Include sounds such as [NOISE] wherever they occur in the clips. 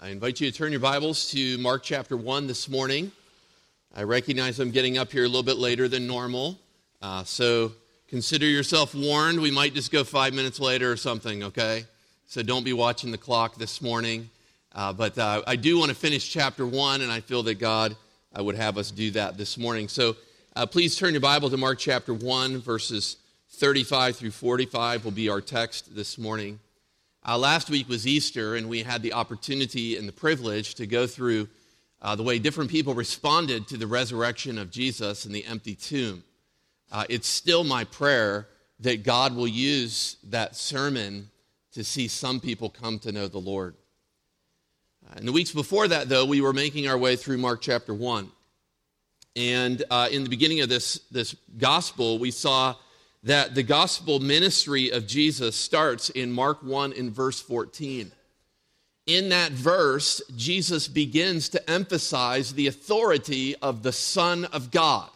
I invite you to turn your Bibles to Mark chapter 1 this morning. I recognize I'm getting up here a little bit later than normal, uh, so consider yourself warned. We might just go five minutes later or something, okay? So don't be watching the clock this morning. Uh, but uh, I do want to finish chapter 1, and I feel that God uh, would have us do that this morning. So uh, please turn your Bible to Mark chapter 1, verses 35 through 45 will be our text this morning. Uh, last week was Easter, and we had the opportunity and the privilege to go through uh, the way different people responded to the resurrection of Jesus in the empty tomb. Uh, it's still my prayer that God will use that sermon to see some people come to know the Lord. Uh, in the weeks before that, though, we were making our way through Mark chapter 1. And uh, in the beginning of this, this gospel, we saw that the gospel ministry of Jesus starts in Mark 1 in verse 14. In that verse, Jesus begins to emphasize the authority of the Son of God.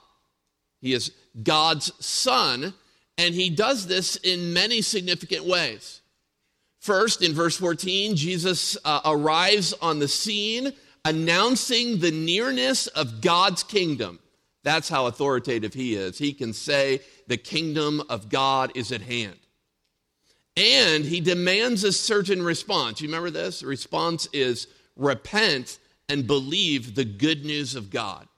He is God's Son, and he does this in many significant ways. First, in verse 14, Jesus uh, arrives on the scene announcing the nearness of God's kingdom. That's how authoritative he is. He can say, The kingdom of God is at hand. And he demands a certain response. You remember this? The response is repent and believe the good news of God.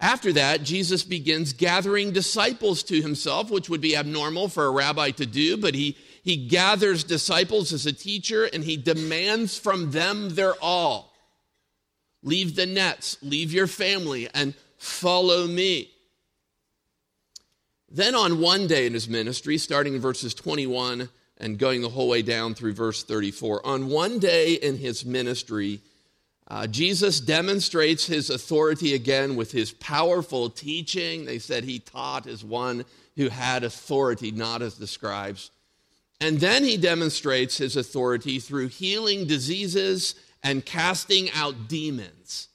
After that, Jesus begins gathering disciples to himself, which would be abnormal for a rabbi to do, but he, he gathers disciples as a teacher and he demands from them their all. Leave the nets, leave your family, and Follow me. Then, on one day in his ministry, starting in verses 21 and going the whole way down through verse 34, on one day in his ministry, uh, Jesus demonstrates his authority again with his powerful teaching. They said he taught as one who had authority, not as the scribes. And then he demonstrates his authority through healing diseases and casting out demons.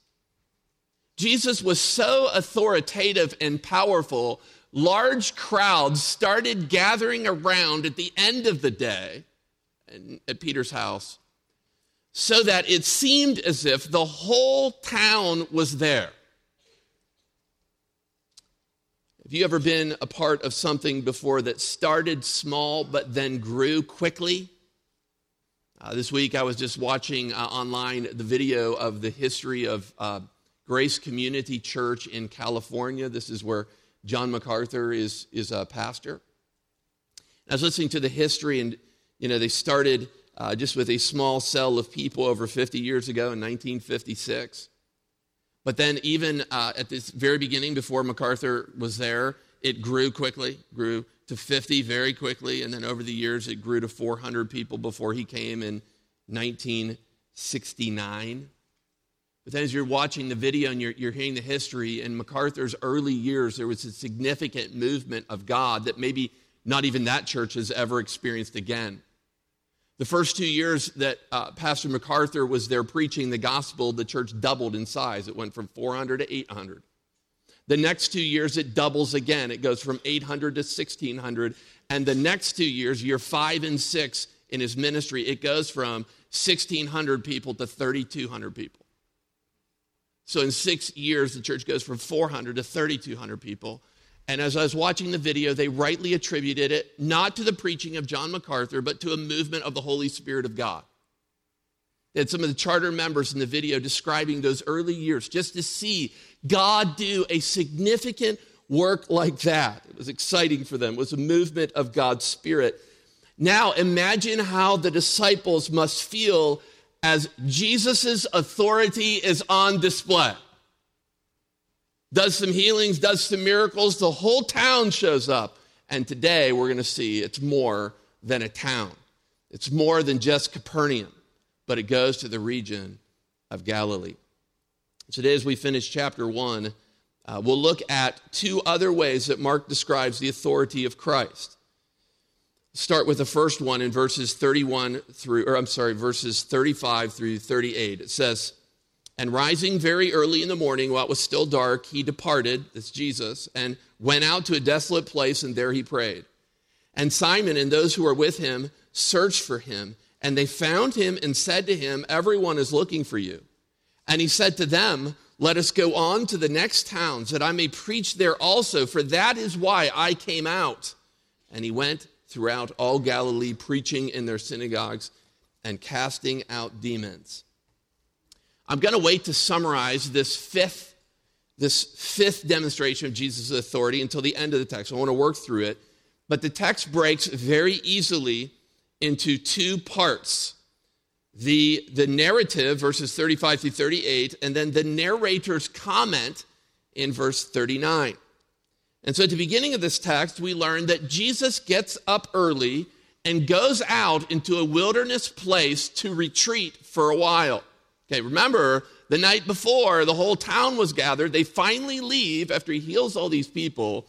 Jesus was so authoritative and powerful, large crowds started gathering around at the end of the day at Peter's house so that it seemed as if the whole town was there. Have you ever been a part of something before that started small but then grew quickly? Uh, this week I was just watching uh, online the video of the history of uh, Grace Community Church in California. This is where John MacArthur is, is a pastor. I was listening to the history, and you know, they started uh, just with a small cell of people over 50 years ago in 1956. But then, even uh, at this very beginning, before MacArthur was there, it grew quickly, grew to 50 very quickly, and then over the years, it grew to 400 people before he came in 1969. But then as you're watching the video and you're, you're hearing the history, in MacArthur's early years, there was a significant movement of God that maybe not even that church has ever experienced again. The first two years that uh, Pastor MacArthur was there preaching the gospel, the church doubled in size. It went from 400 to 800. The next two years, it doubles again. It goes from 800 to 1600. And the next two years, year five and six in his ministry, it goes from 1600 people to 3200 people. So in six years, the church goes from 400 to 3,200 people. And as I was watching the video, they rightly attributed it not to the preaching of John MacArthur, but to a movement of the Holy Spirit of God. They had some of the charter members in the video describing those early years just to see God do a significant work like that. It was exciting for them. It was a movement of God's Spirit. Now imagine how the disciples must feel as Jesus' authority is on display. Does some healings, does some miracles, the whole town shows up. And today we're going to see it's more than a town. It's more than just Capernaum, but it goes to the region of Galilee. Today, as we finish chapter one, uh, we'll look at two other ways that Mark describes the authority of Christ start with the first one in verses 31 through, or I'm sorry, verses 35 through 38. It says, And rising very early in the morning, while it was still dark, he departed, that's Jesus, and went out to a desolate place, and there he prayed. And Simon and those who were with him searched for him. And they found him and said to him, Everyone is looking for you. And he said to them, Let us go on to the next towns, that I may preach there also, for that is why I came out. And he went throughout all Galilee, preaching in their synagogues and casting out demons. I'm going to wait to summarize this fifth, this fifth demonstration of Jesus' authority until the end of the text. I want to work through it. But the text breaks very easily into two parts the, the narrative, verses 35 through 38, and then the narrator's comment in verse 39. And so at the beginning of this text, we learn that Jesus gets up early and goes out into a wilderness place to retreat for a while. Okay, remember, the night before, the whole town was gathered. They finally leave after he heals all these people.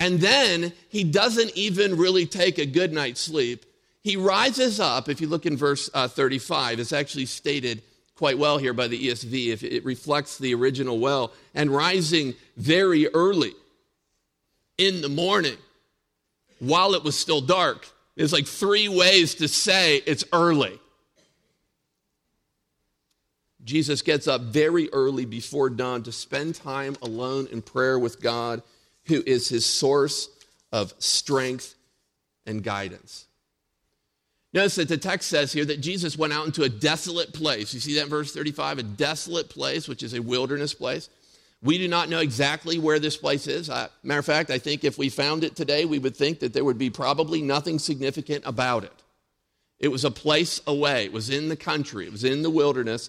And then he doesn't even really take a good night's sleep. He rises up, if you look in verse uh, 35, it's actually stated quite well here by the ESV, if it reflects the original well, and rising very early in the morning while it was still dark. There's like three ways to say it's early. Jesus gets up very early before dawn to spend time alone in prayer with God, who is his source of strength and guidance. Notice that the text says here that Jesus went out into a desolate place. You see that in verse 35? A desolate place, which is a wilderness place. We do not know exactly where this place is. Uh, matter of fact, I think if we found it today, we would think that there would be probably nothing significant about it. It was a place away, it was in the country, it was in the wilderness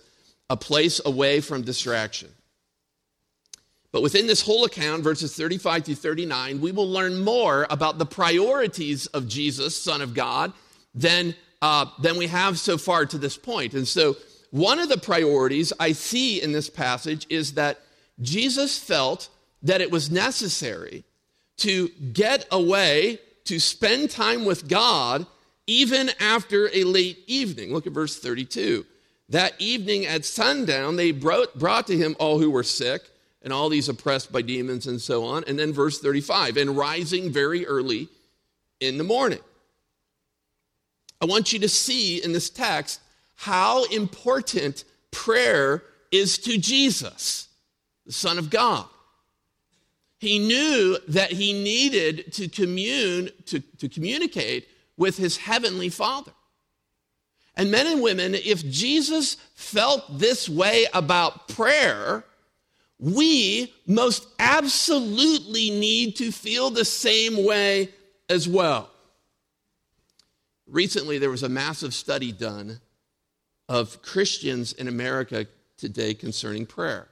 a place away from distraction. But within this whole account, verses 35 to 39, we will learn more about the priorities of Jesus, Son of God, than, uh, than we have so far to this point. And so, one of the priorities I see in this passage is that Jesus felt that it was necessary to get away, to spend time with God, even after a late evening. Look at verse 32. That evening at sundown, they brought, brought to him all who were sick and all these oppressed by demons and so on. And then verse 35 and rising very early in the morning. I want you to see in this text how important prayer is to Jesus, the Son of God. He knew that he needed to commune, to, to communicate with his heavenly Father. And men and women, if Jesus felt this way about prayer, we most absolutely need to feel the same way as well. Recently, there was a massive study done of Christians in America today concerning prayer.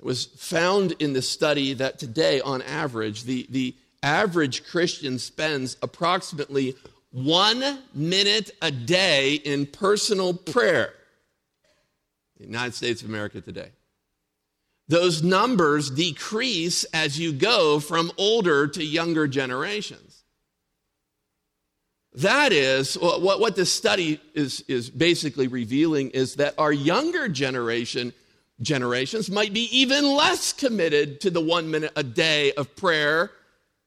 It was found in the study that today, on average, the, the average Christian spends approximately one minute a day in personal prayer. The United States of America today. Those numbers decrease as you go from older to younger generations. That is, what, what this study is, is basically revealing is that our younger generation generations might be even less committed to the one minute a day of prayer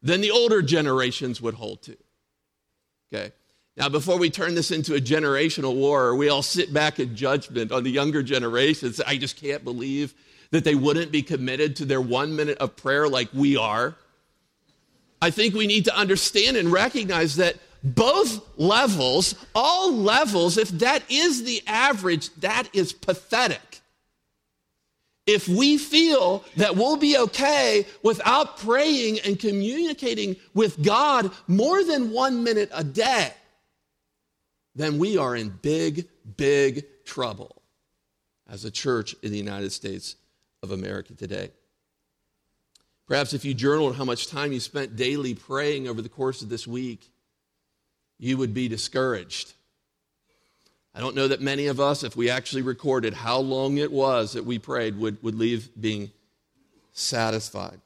than the older generations would hold to. Okay. Now, before we turn this into a generational war, we all sit back in judgment on the younger generations. I just can't believe that they wouldn't be committed to their one minute of prayer like we are. I think we need to understand and recognize that both levels, all levels, if that is the average, that is pathetic. If we feel that we'll be okay without praying and communicating with God more than one minute a day, then we are in big, big trouble as a church in the United States of America today. Perhaps if you journaled how much time you spent daily praying over the course of this week, you would be discouraged I don't know that many of us, if we actually recorded how long it was that we prayed, would, would leave being satisfied.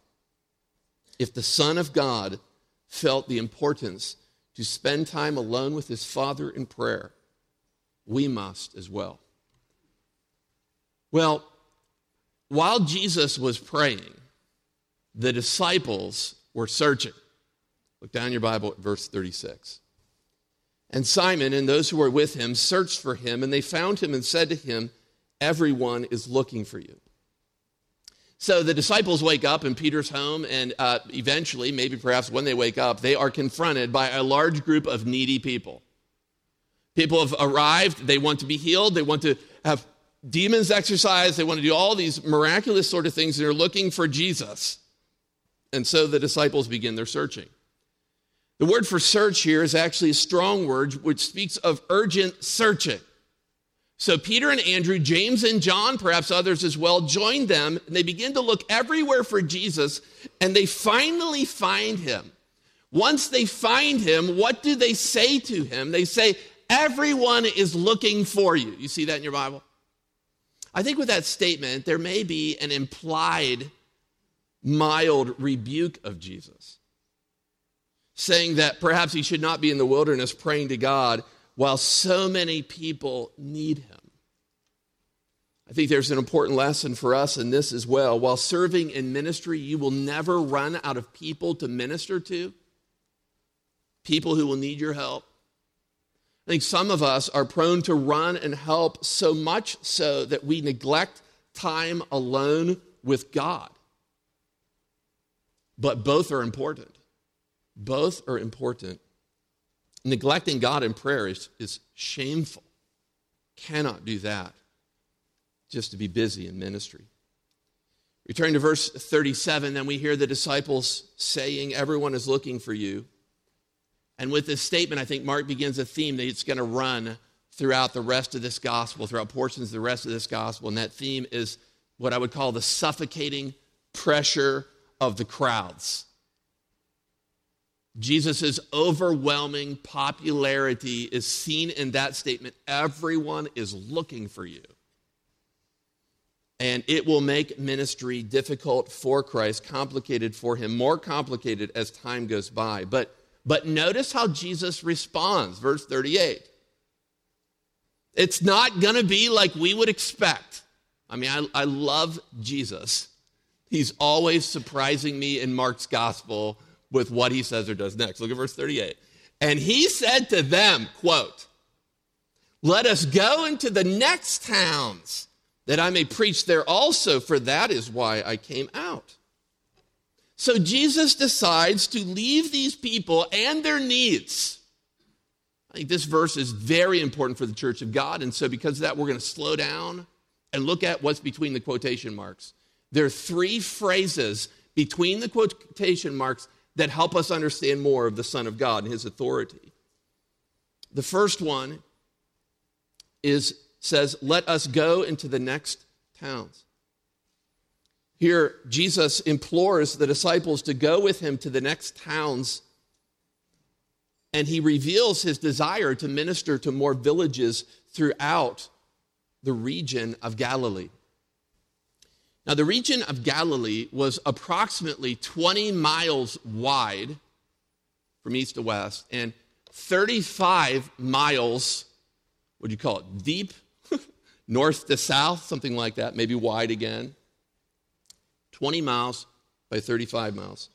If the Son of God felt the importance to spend time alone with his Father in prayer, we must as well. Well, while Jesus was praying, the disciples were searching. Look down your Bible at verse 36. And Simon and those who were with him searched for him, and they found him and said to him, Everyone is looking for you. So the disciples wake up in Peter's home, and uh, eventually, maybe perhaps when they wake up, they are confronted by a large group of needy people. People have arrived, they want to be healed, they want to have demons exorcised, they want to do all these miraculous sort of things, and they're looking for Jesus. And so the disciples begin their searching. The word for search here is actually a strong word which speaks of urgent searching. So Peter and Andrew, James and John, perhaps others as well, join them and they begin to look everywhere for Jesus and they finally find him. Once they find him, what do they say to him? They say, Everyone is looking for you. You see that in your Bible? I think with that statement, there may be an implied mild rebuke of Jesus, saying that perhaps he should not be in the wilderness praying to God while so many people need him. I think there's an important lesson for us in this as well. While serving in ministry, you will never run out of people to minister to, people who will need your help. I think some of us are prone to run and help so much so that we neglect time alone with God. But both are important. Both are important. Neglecting God in prayer is, is shameful. Cannot do that just to be busy in ministry. Returning to verse 37, then we hear the disciples saying, Everyone is looking for you. And with this statement, I think Mark begins a theme that it's going to run throughout the rest of this gospel, throughout portions of the rest of this gospel. And that theme is what I would call the suffocating pressure of the crowds. Jesus' overwhelming popularity is seen in that statement. Everyone is looking for you. And it will make ministry difficult for Christ, complicated for him, more complicated as time goes by. But, but notice how Jesus responds, verse 38. It's not going to be like we would expect. I mean, I, I love Jesus. He's always surprising me in Mark's gospel with what he says or does next. Look at verse 38. And he said to them, quote, Let us go into the next towns that I may preach there also, for that is why I came out. So Jesus decides to leave these people and their needs. I think this verse is very important for the church of God. And so, because of that, we're going to slow down and look at what's between the quotation marks. There are three phrases between the quotation marks that help us understand more of the Son of God and his authority. The first one is says, Let us go into the next towns. Here, Jesus implores the disciples to go with him to the next towns, and he reveals his desire to minister to more villages throughout the region of Galilee. Now, the region of Galilee was approximately 20 miles wide from east to west and 35 miles, what do you call it, deep, [LAUGHS] north to south, something like that, maybe wide again. 20 miles by 35 miles.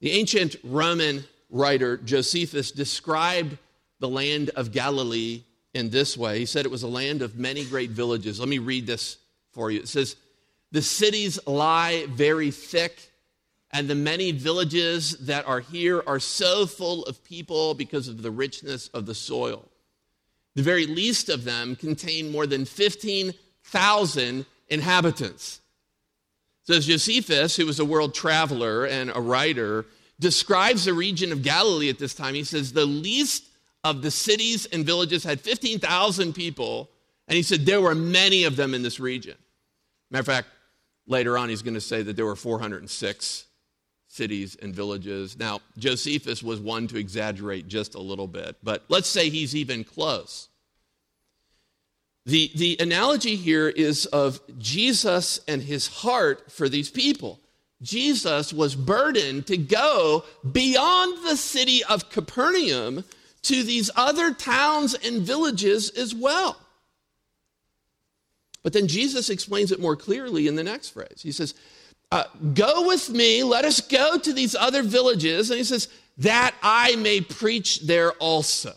The ancient Roman writer Josephus described the land of Galilee in this way. He said it was a land of many great villages. Let me read this for you. It says, the cities lie very thick, and the many villages that are here are so full of people because of the richness of the soil. The very least of them contain more than 15,000 inhabitants. So, as Josephus, who was a world traveler and a writer, describes the region of Galilee at this time, he says the least of the cities and villages had 15,000 people, and he said there were many of them in this region. Matter of fact, Later on, he's going to say that there were 406 cities and villages. Now, Josephus was one to exaggerate just a little bit, but let's say he's even close. The, the analogy here is of Jesus and his heart for these people. Jesus was burdened to go beyond the city of Capernaum to these other towns and villages as well. But then Jesus explains it more clearly in the next phrase. He says, uh, Go with me, let us go to these other villages. And he says, That I may preach there also.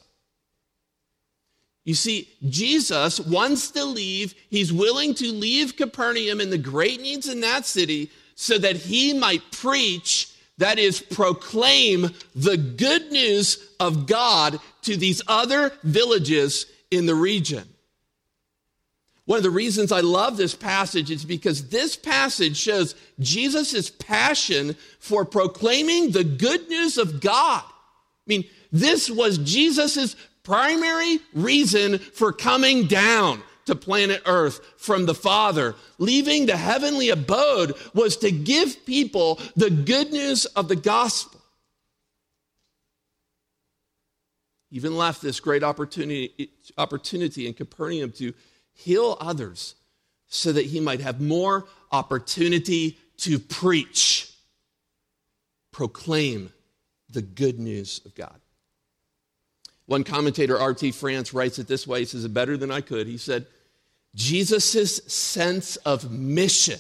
You see, Jesus wants to leave. He's willing to leave Capernaum and the great needs in that city so that he might preach, that is, proclaim the good news of God to these other villages in the region. One of the reasons I love this passage is because this passage shows Jesus' passion for proclaiming the good news of God. I mean, this was Jesus' primary reason for coming down to planet Earth from the Father. Leaving the heavenly abode was to give people the good news of the gospel. Even left this great opportunity, opportunity in Capernaum to heal others so that he might have more opportunity to preach, proclaim the good news of God. One commentator, R.T. France, writes it this way. He says it better than I could. He said, Jesus' sense of mission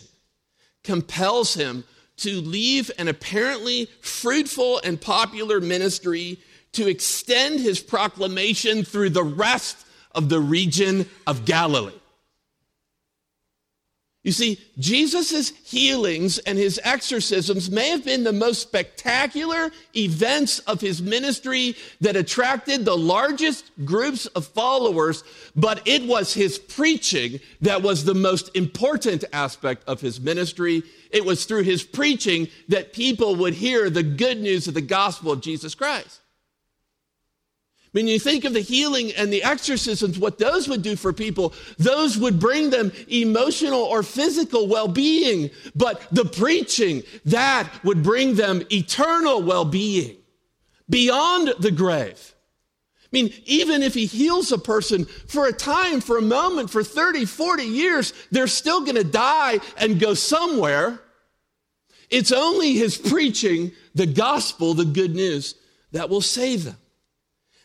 compels him to leave an apparently fruitful and popular ministry to extend his proclamation through the rest of the region of Galilee. You see, Jesus' healings and his exorcisms may have been the most spectacular events of his ministry that attracted the largest groups of followers, but it was his preaching that was the most important aspect of his ministry. It was through his preaching that people would hear the good news of the gospel of Jesus Christ. When you think of the healing and the exorcisms, what those would do for people, those would bring them emotional or physical well being. But the preaching, that would bring them eternal well being beyond the grave. I mean, even if he heals a person for a time, for a moment, for 30, 40 years, they're still going to die and go somewhere. It's only his preaching, the gospel, the good news, that will save them.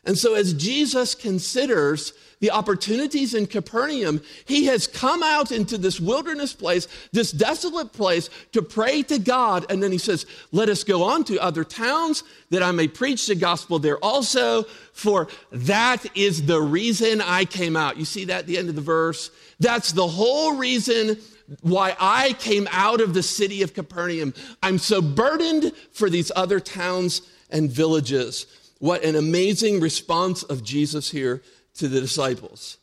And so, as Jesus considers the opportunities in Capernaum, he has come out into this wilderness place, this desolate place, to pray to God. And then he says, Let us go on to other towns that I may preach the gospel there also, for that is the reason I came out. You see that at the end of the verse? That's the whole reason why I came out of the city of Capernaum. I'm so burdened for these other towns and villages. What an amazing response of Jesus here to the disciples.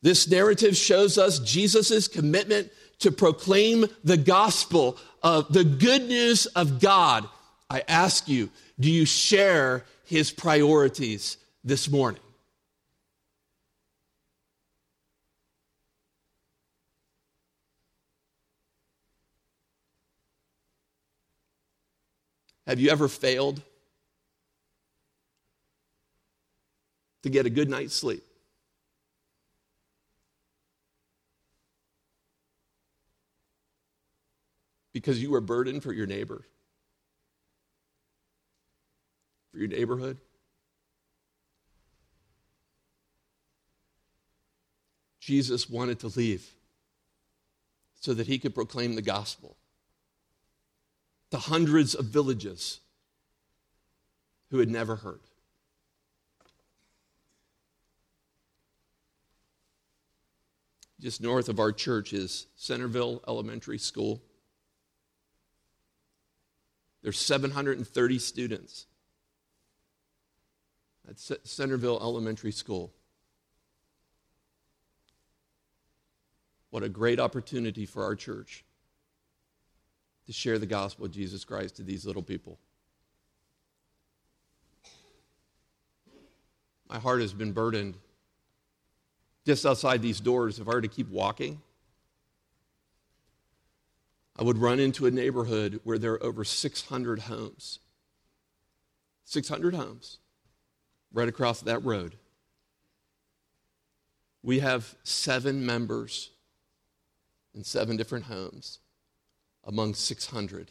This narrative shows us Jesus' commitment to proclaim the gospel of the good news of God. I ask you, do you share his priorities this morning? Have you ever failed? To get a good night's sleep. Because you are burdened for your neighbor, for your neighborhood. Jesus wanted to leave so that he could proclaim the gospel to hundreds of villages who had never heard. Just north of our church is Centerville Elementary School. There's 730 students at Centerville Elementary School. What a great opportunity for our church to share the gospel of Jesus Christ to these little people. My heart has been burdened just outside these doors, if I were to keep walking, I would run into a neighborhood where there are over 600 homes. 600 homes right across that road. We have seven members in seven different homes among 600.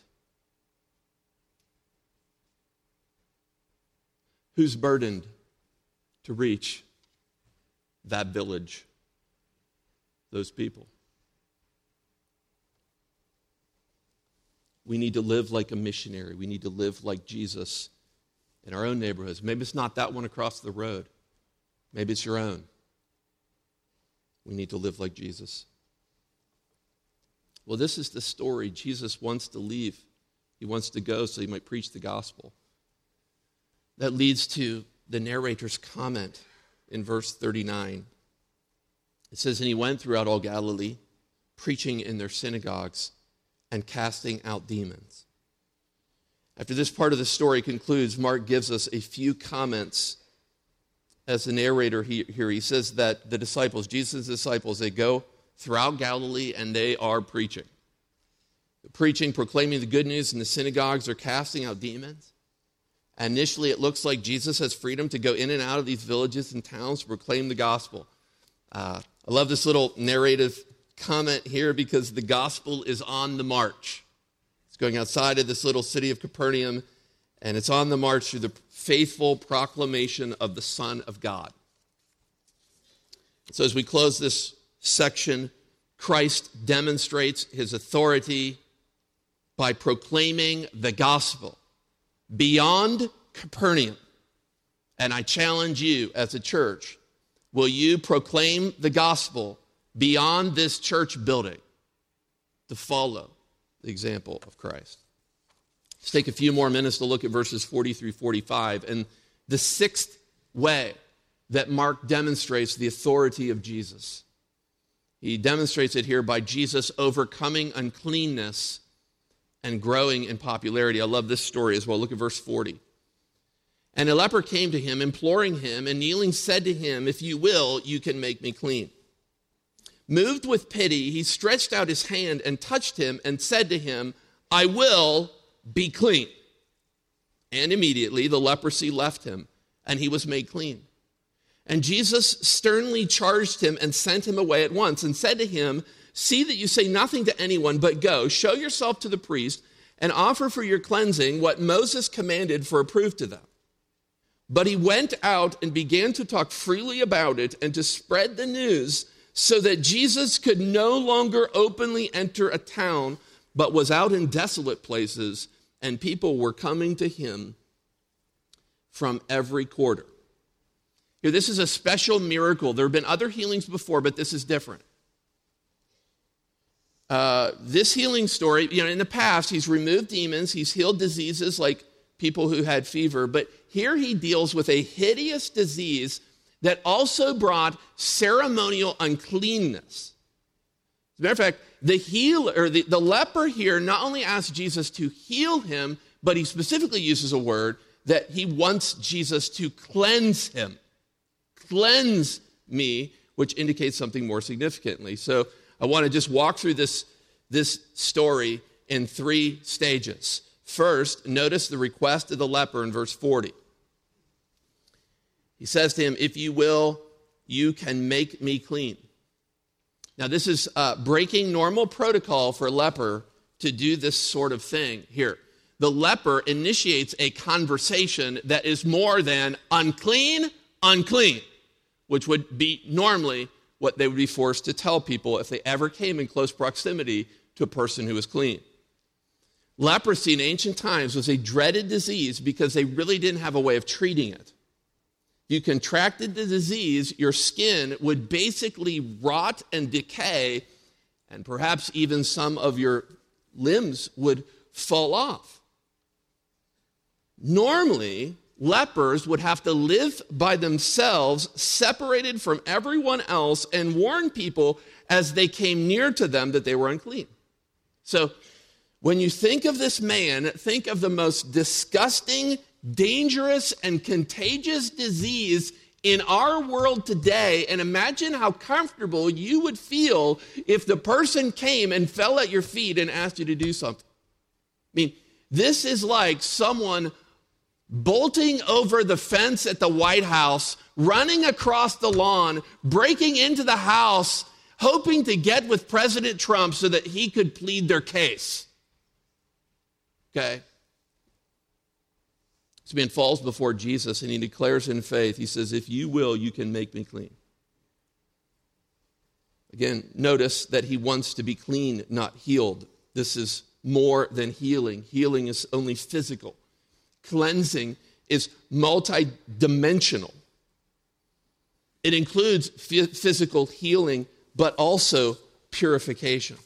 Who's burdened to reach that village, those people. we need to live like a missionary. We need to live like Jesus in our own neighborhoods. Maybe it's not that one across the road, maybe it's your own. We need to live like Jesus. Well, this is the story. Jesus wants to leave, he wants to go so he might preach the gospel. That leads to the narrator's comment in verse 39. It says, And he went throughout all Galilee, preaching in their synagogues and casting out demons. After this part of the story concludes, Mark gives us a few comments as the narrator here. He says that the disciples, Jesus' disciples, they go throughout Galilee and they are preaching. preaching, proclaiming the good news in the synagogues, they're casting out demons. Initially, it looks like Jesus has freedom to go in and out of these villages and towns to proclaim the gospel. Uh, I love this little narrative comment here because the gospel is on the march. It's going outside of this little city of Capernaum, and it's on the march through the faithful proclamation of the Son of God. So, as we close this section, Christ demonstrates his authority by proclaiming the gospel beyond Capernaum. And I challenge you as a church will you proclaim the gospel beyond this church building to follow the example of Christ? Let's take a few more minutes to look at verses 40 through 45 and the sixth way that Mark demonstrates the authority of Jesus. He demonstrates it here by Jesus overcoming uncleanness and growing in popularity. I love this story as well. Look at verse 40. And a leper came to him, imploring him, and kneeling said to him, If you will, you can make me clean. Moved with pity, he stretched out his hand and touched him and said to him, I will be clean. And immediately the leprosy left him, and he was made clean. And Jesus sternly charged him and sent him away at once and said to him, See that you say nothing to anyone, but go, show yourself to the priest, and offer for your cleansing what Moses commanded for a proof to them. But he went out and began to talk freely about it and to spread the news so that Jesus could no longer openly enter a town, but was out in desolate places, and people were coming to him from every quarter. Here, this is a special miracle. There have been other healings before, but this is different. Uh, this healing story, you know, in the past, he's removed demons, he's healed diseases like people who had fever, but here he deals with a hideous disease that also brought ceremonial uncleanness. As a matter of fact, the healer, the, the leper here not only asks Jesus to heal him, but he specifically uses a word that he wants Jesus to cleanse him. Cleanse me, which indicates something more significantly. So I want to just walk through this, this story in three stages. First, notice the request of the leper in verse 40. He says to him, If you will, you can make me clean. Now, this is uh, breaking normal protocol for a leper to do this sort of thing here. The leper initiates a conversation that is more than unclean, unclean, which would be normally what they would be forced to tell people if they ever came in close proximity to a person who was clean. Leprosy in ancient times was a dreaded disease because they really didn't have a way of treating it. You contracted the disease, your skin would basically rot and decay, and perhaps even some of your limbs would fall off. Normally, lepers would have to live by themselves, separated from everyone else, and warn people as they came near to them that they were unclean. So, when you think of this man, think of the most disgusting, dangerous, and contagious disease in our world today, and imagine how comfortable you would feel if the person came and fell at your feet and asked you to do something. I mean, this is like someone bolting over the fence at the White House, running across the lawn, breaking into the house, hoping to get with President Trump so that he could plead their case. Okay? This man falls before Jesus and he declares in faith, he says, If you will, you can make me clean. Again, notice that he wants to be clean, not healed. This is more than healing. Healing is only physical, cleansing is multidimensional. It includes physical healing, but also purification.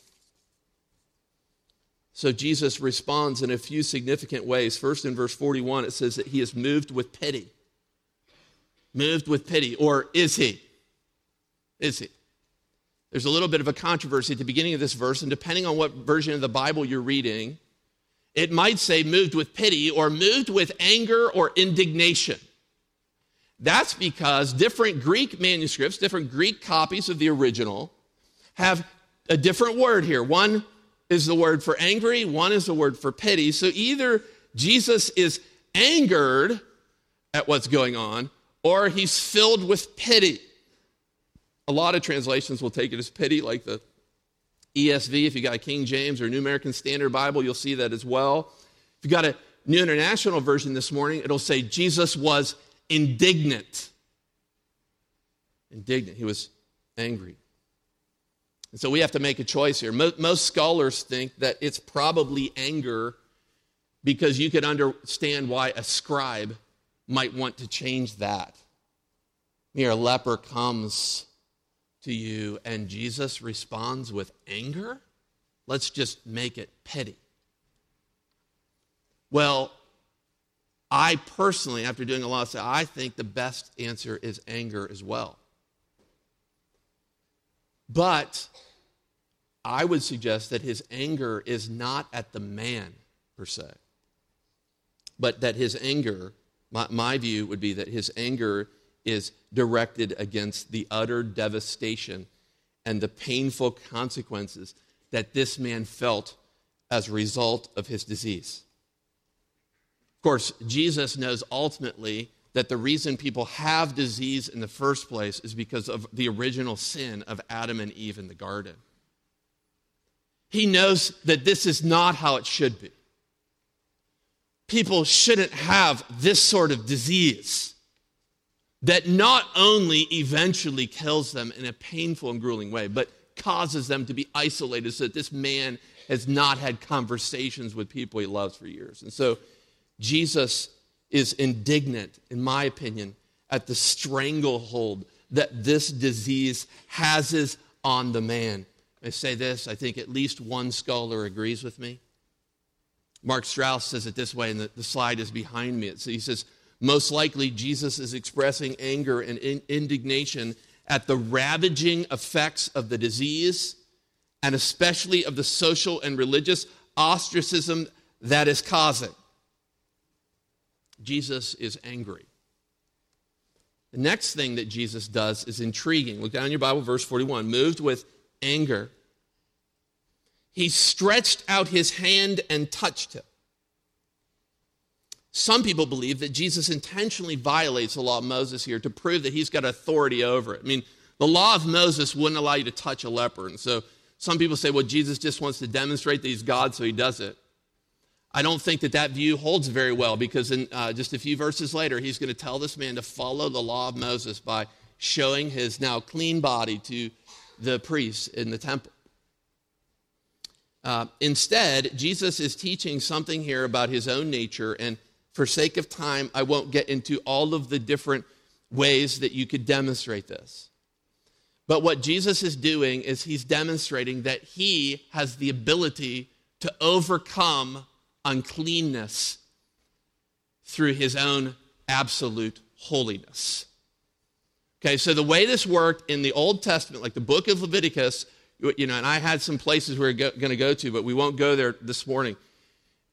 So Jesus responds in a few significant ways. First, in verse 41, it says that he is moved with pity. Moved with pity, or is he? Is he? There's a little bit of a controversy at the beginning of this verse, and depending on what version of the Bible you're reading, it might say moved with pity or moved with anger or indignation. That's because different Greek manuscripts, different Greek copies of the original, have a different word here. One is the word for angry, one is the word for pity. So either Jesus is angered at what's going on, or he's filled with pity. A lot of translations will take it as pity, like the ESV. If you got a King James or New American Standard Bible, you'll see that as well. If you got a New International Version this morning, it'll say Jesus was indignant. Indignant. He was angry. And so we have to make a choice here. Most scholars think that it's probably anger because you could understand why a scribe might want to change that. Here, a leper comes to you and Jesus responds with anger? Let's just make it petty. Well, I personally, after doing a lot of stuff, I think the best answer is anger as well. But I would suggest that his anger is not at the man per se, but that his anger, my, my, view would be that his anger is directed against the utter devastation and the painful consequences that this man felt as a result of his disease. Of course, Jesus knows ultimately that the reason people have disease in the first place is because of the original sin of Adam and Eve in the garden. He knows that this is not how it should be. People shouldn't have this sort of disease that not only eventually kills them in a painful and grueling way, but causes them to be isolated so that this man has not had conversations with people he loves for years. And so Jesus is indignant, in my opinion, at the stranglehold that this disease has on the man. I say this, I think at least one scholar agrees with me. Mark Strauss says it this way, and the, the slide is behind me. So he says, most likely, Jesus is expressing anger and in- indignation at the ravaging effects of the disease, and especially of the social and religious ostracism that is causing. Jesus is angry. The next thing that Jesus does is intriguing. Look down in your Bible, verse 41. Moved with anger, he stretched out his hand and touched him. Some people believe that Jesus intentionally violates the law of Moses here to prove that he's got authority over it. I mean, the law of Moses wouldn't allow you to touch a leper. And so some people say, well, Jesus just wants to demonstrate that he's God, so he does it. I don't think that that view holds very well because in uh, just a few verses later, he's going to tell this man to follow the law of Moses by showing his now clean body to the priests in the temple. Uh, instead, Jesus is teaching something here about his own nature, and for sake of time, I won't get into all of the different ways that you could demonstrate this. But what Jesus is doing is he's demonstrating that he has the ability to overcome uncleanness through his own absolute holiness. Okay, so the way this worked in the Old Testament, like the book of Leviticus, you know, and I had some places we are going to go to, but we won't go there this morning.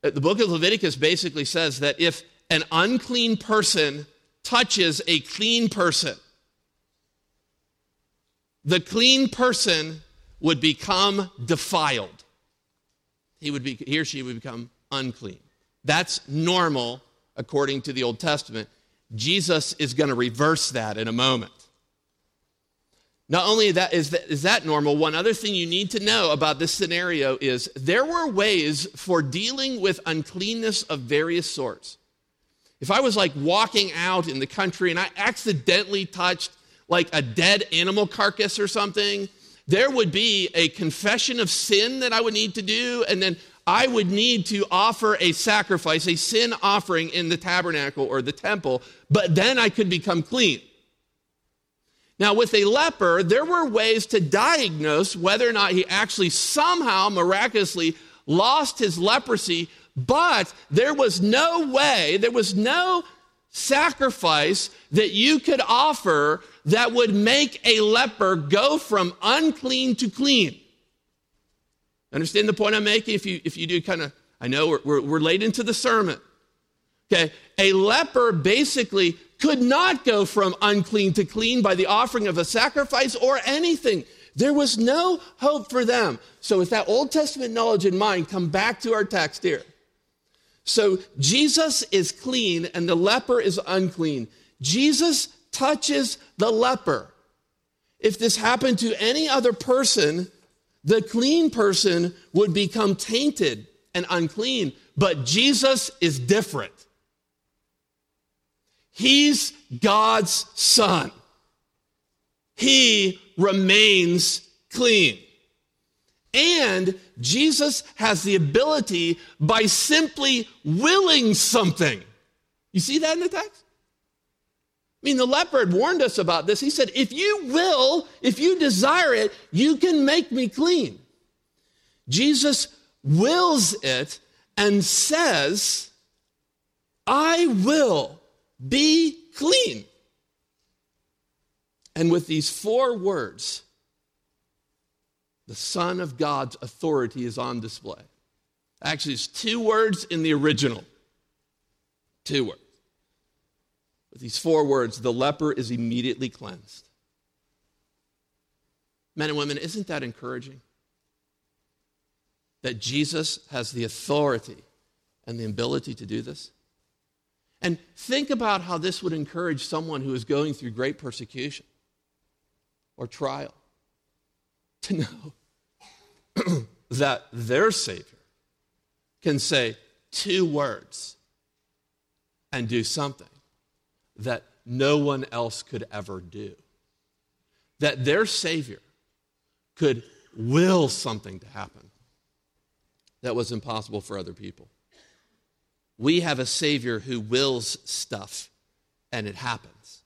Uh, the book of Leviticus basically says that if an unclean person touches a clean person, the clean person would become defiled. He would be, he or she would become unclean. That's normal according to the Old Testament. Jesus is going to reverse that in a moment. Not only that is, that is that normal, one other thing you need to know about this scenario is there were ways for dealing with uncleanness of various sorts. If I was like walking out in the country and I accidentally touched like a dead animal carcass or something, there would be a confession of sin that I would need to do, and then I would need to offer a sacrifice, a sin offering in the tabernacle or the temple, but then I could become clean. Now, with a leper, there were ways to diagnose whether or not he actually somehow miraculously lost his leprosy, but there was no way, there was no sacrifice that you could offer that would make a leper go from unclean to clean. Understand the point I'm making? If you, if you do kind of, I know we're, we're, we're late into the sermon. Okay, a leper basically could not go from unclean to clean by the offering of a sacrifice or anything. There was no hope for them. So, with that Old Testament knowledge in mind, come back to our text here. So, Jesus is clean and the leper is unclean. Jesus touches the leper. If this happened to any other person, the clean person would become tainted and unclean. But Jesus is different. He's God's son. He remains clean. And Jesus has the ability by simply willing something. You see that in the text? I mean, the leper warned us about this. He said, If you will, if you desire it, you can make me clean. Jesus wills it and says, I will be clean. And with these four words, the Son of God's authority is on display. Actually, it's two words in the original. Two words. With these four words, the leper is immediately cleansed. Men and women, isn't that encouraging? That Jesus has the authority and the ability to do this? And think about how this would encourage someone who is going through great persecution or trial to know [CLEARS THROAT] that their Savior can say two words and do something that no one else could ever do. That their Savior could will something to happen that was impossible for other people. We have a Savior who wills stuff and it happens.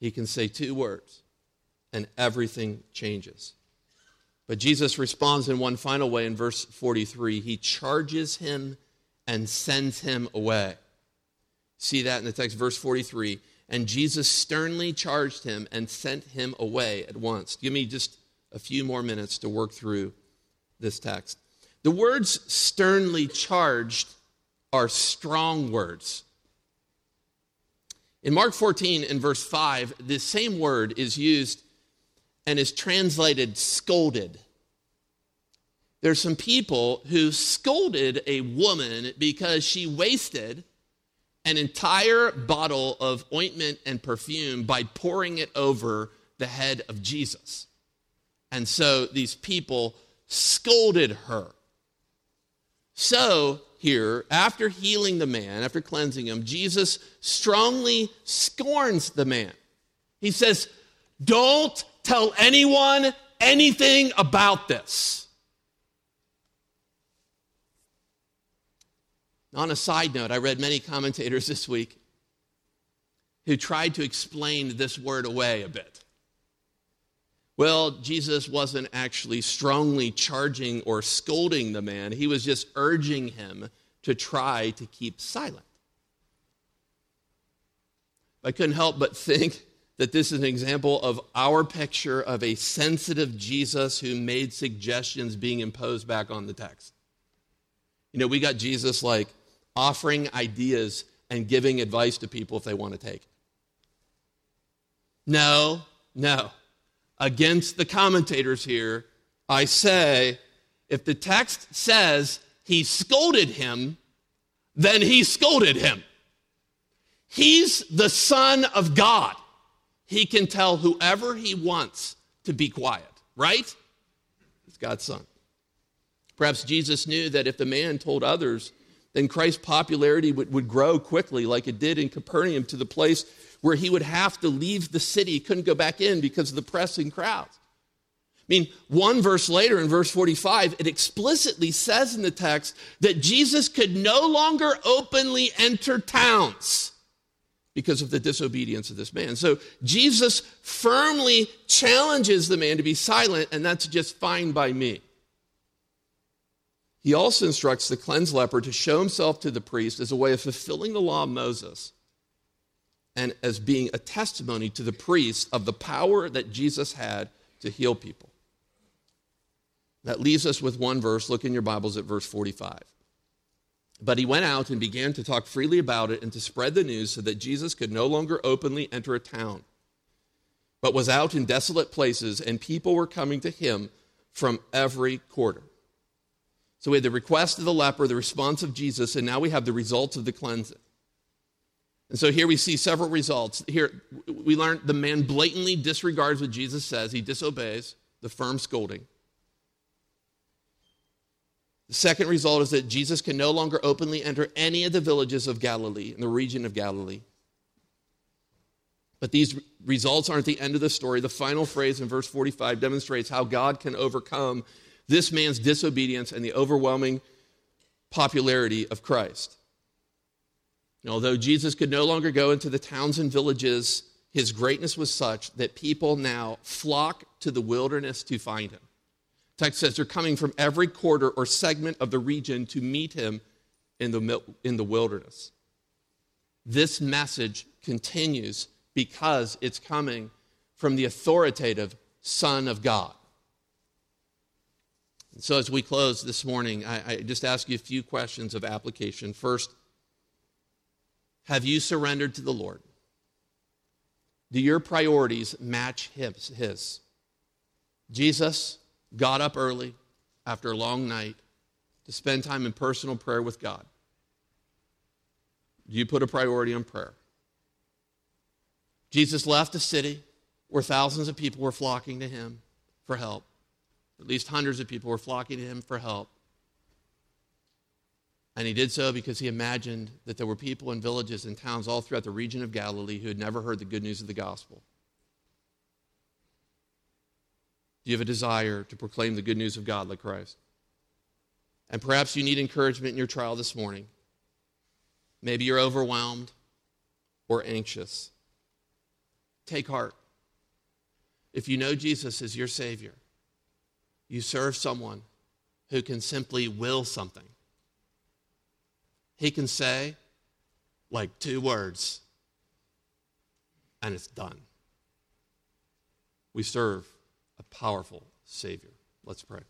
He can say two words and everything changes. But Jesus responds in one final way in verse 43 He charges him and sends him away. See that in the text, verse 43. And Jesus sternly charged him and sent him away at once. Give me just a few more minutes to work through this text. The words sternly charged are strong words. In Mark 14 and verse 5, the same word is used and is translated scolded. There's some people who scolded a woman because she wasted an entire bottle of ointment and perfume by pouring it over the head of Jesus. And so these people scolded her. So here, after healing the man, after cleansing him, Jesus strongly scorns the man. He says, Don't tell anyone anything about this. On a side note, I read many commentators this week who tried to explain this word away a bit. Well, Jesus wasn't actually strongly charging or scolding the man, he was just urging him to try to keep silent. I couldn't help but think that this is an example of our picture of a sensitive Jesus who made suggestions being imposed back on the text. You know, we got Jesus like offering ideas and giving advice to people if they want to take it. No, no against the commentators here, I say if the text says he scolded him, then he scolded him. He's the Son of God. He can tell whoever he wants to be quiet, right? He's God's Son. Perhaps Jesus knew that if the man told others, then Christ's popularity would, would grow quickly, like it did in Capernaum, to the place where he would have to leave the city. He couldn't go back in because of the pressing crowds. I mean, one verse later in verse 45, it explicitly says in the text that Jesus could no longer openly enter towns because of the disobedience of this man. So Jesus firmly challenges the man to be silent, and that's just fine by me. He also instructs the cleansed leper to show himself to the priest as a way of fulfilling the law of Moses and as being a testimony to the priest of the power that Jesus had to heal people. That leaves us with one verse. Look in your Bibles at verse 45. But he went out and began to talk freely about it and to spread the news so that Jesus could no longer openly enter a town, but was out in desolate places, and people were coming to him from every quarter. So we had the request of the leper, the response of Jesus, and now we have the results of the cleansing. And so here we see several results. Here we learn the man blatantly disregards what Jesus says, he disobeys the firm scolding. The second result is that Jesus can no longer openly enter any of the villages of Galilee, in the region of Galilee. But these results aren't the end of the story. The final phrase in verse 45 demonstrates how God can overcome this man's disobedience and the overwhelming popularity of Christ. And although Jesus could no longer go into the towns and villages, his greatness was such that people now flock to the wilderness to find him. Text says they're coming from every quarter or segment of the region to meet him in the, in the wilderness. This message continues because it's coming from the authoritative Son of God. And so, as we close this morning, I, I just ask you a few questions of application. First, have you surrendered to the Lord? Do your priorities match his? his? Jesus, got up early after a long night to spend time in personal prayer with God? Do you put a priority on prayer? Jesus left a city where thousands of people were flocking to him for help. At least hundreds of people were flocking to him for help. And he did so because he imagined that there were people in villages and towns all throughout the region of Galilee who had never heard the good news of the gospel. Do you have a desire to proclaim the good news of God like Christ? And perhaps you need encouragement in your trial this morning. Maybe you're overwhelmed or anxious. Take heart. If you know Jesus as your Savior, you serve someone who can simply will something. He can say, like two words, and it's done. We serve a powerful Savior. Let's pray.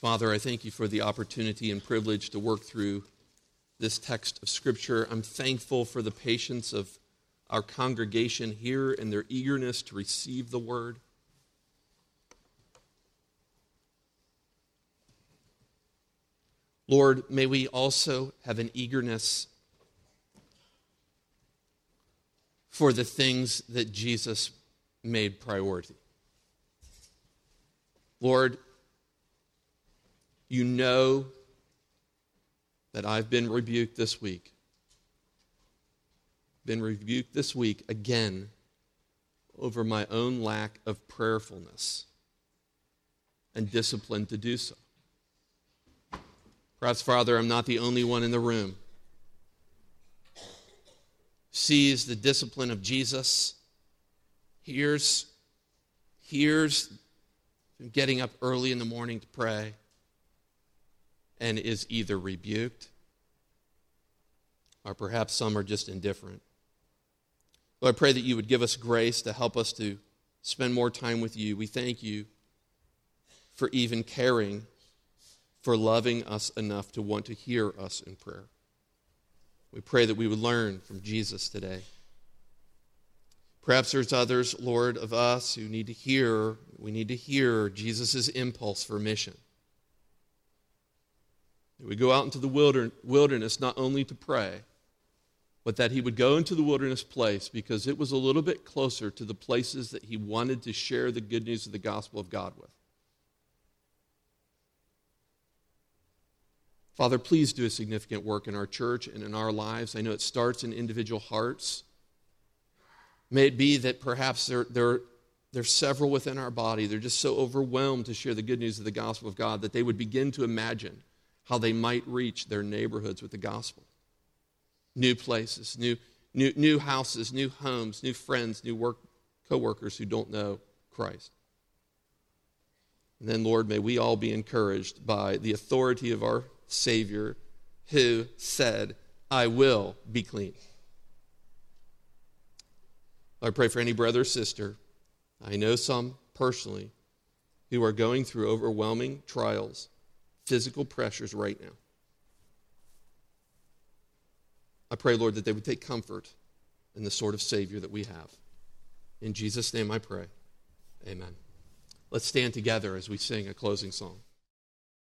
Father, I thank you for the opportunity and privilege to work through this text of Scripture. I'm thankful for the patience of our congregation here and their eagerness to receive the word. Lord, may we also have an eagerness for the things that Jesus made priority. Lord, you know that I've been rebuked this week. Been rebuked this week again over my own lack of prayerfulness and discipline to do so. Perhaps, Father, I'm not the only one in the room sees the discipline of Jesus, hears, hears getting up early in the morning to pray, and is either rebuked or perhaps some are just indifferent. Lord, I pray that you would give us grace to help us to spend more time with you. We thank you for even caring, for loving us enough to want to hear us in prayer. We pray that we would learn from Jesus today. Perhaps there's others, Lord, of us who need to hear, we need to hear Jesus' impulse for mission. That we go out into the wilderness not only to pray, but that he would go into the wilderness place because it was a little bit closer to the places that he wanted to share the good news of the gospel of God with. Father, please do a significant work in our church and in our lives. I know it starts in individual hearts, May it be that perhaps there, there, there's several within our body. They're just so overwhelmed to share the good news of the gospel of God that they would begin to imagine how they might reach their neighborhoods with the gospel. New places, new, new, new houses, new homes, new friends, new work, co-workers who don't know Christ. And then, Lord, may we all be encouraged by the authority of our Savior who said, I will be clean. I pray for any brother or sister, I know some personally, who are going through overwhelming trials, physical pressures right now. I pray, Lord, that they would take comfort in the sort of Savior that we have. In Jesus' name I pray. Amen. Let's stand together as we sing a closing song.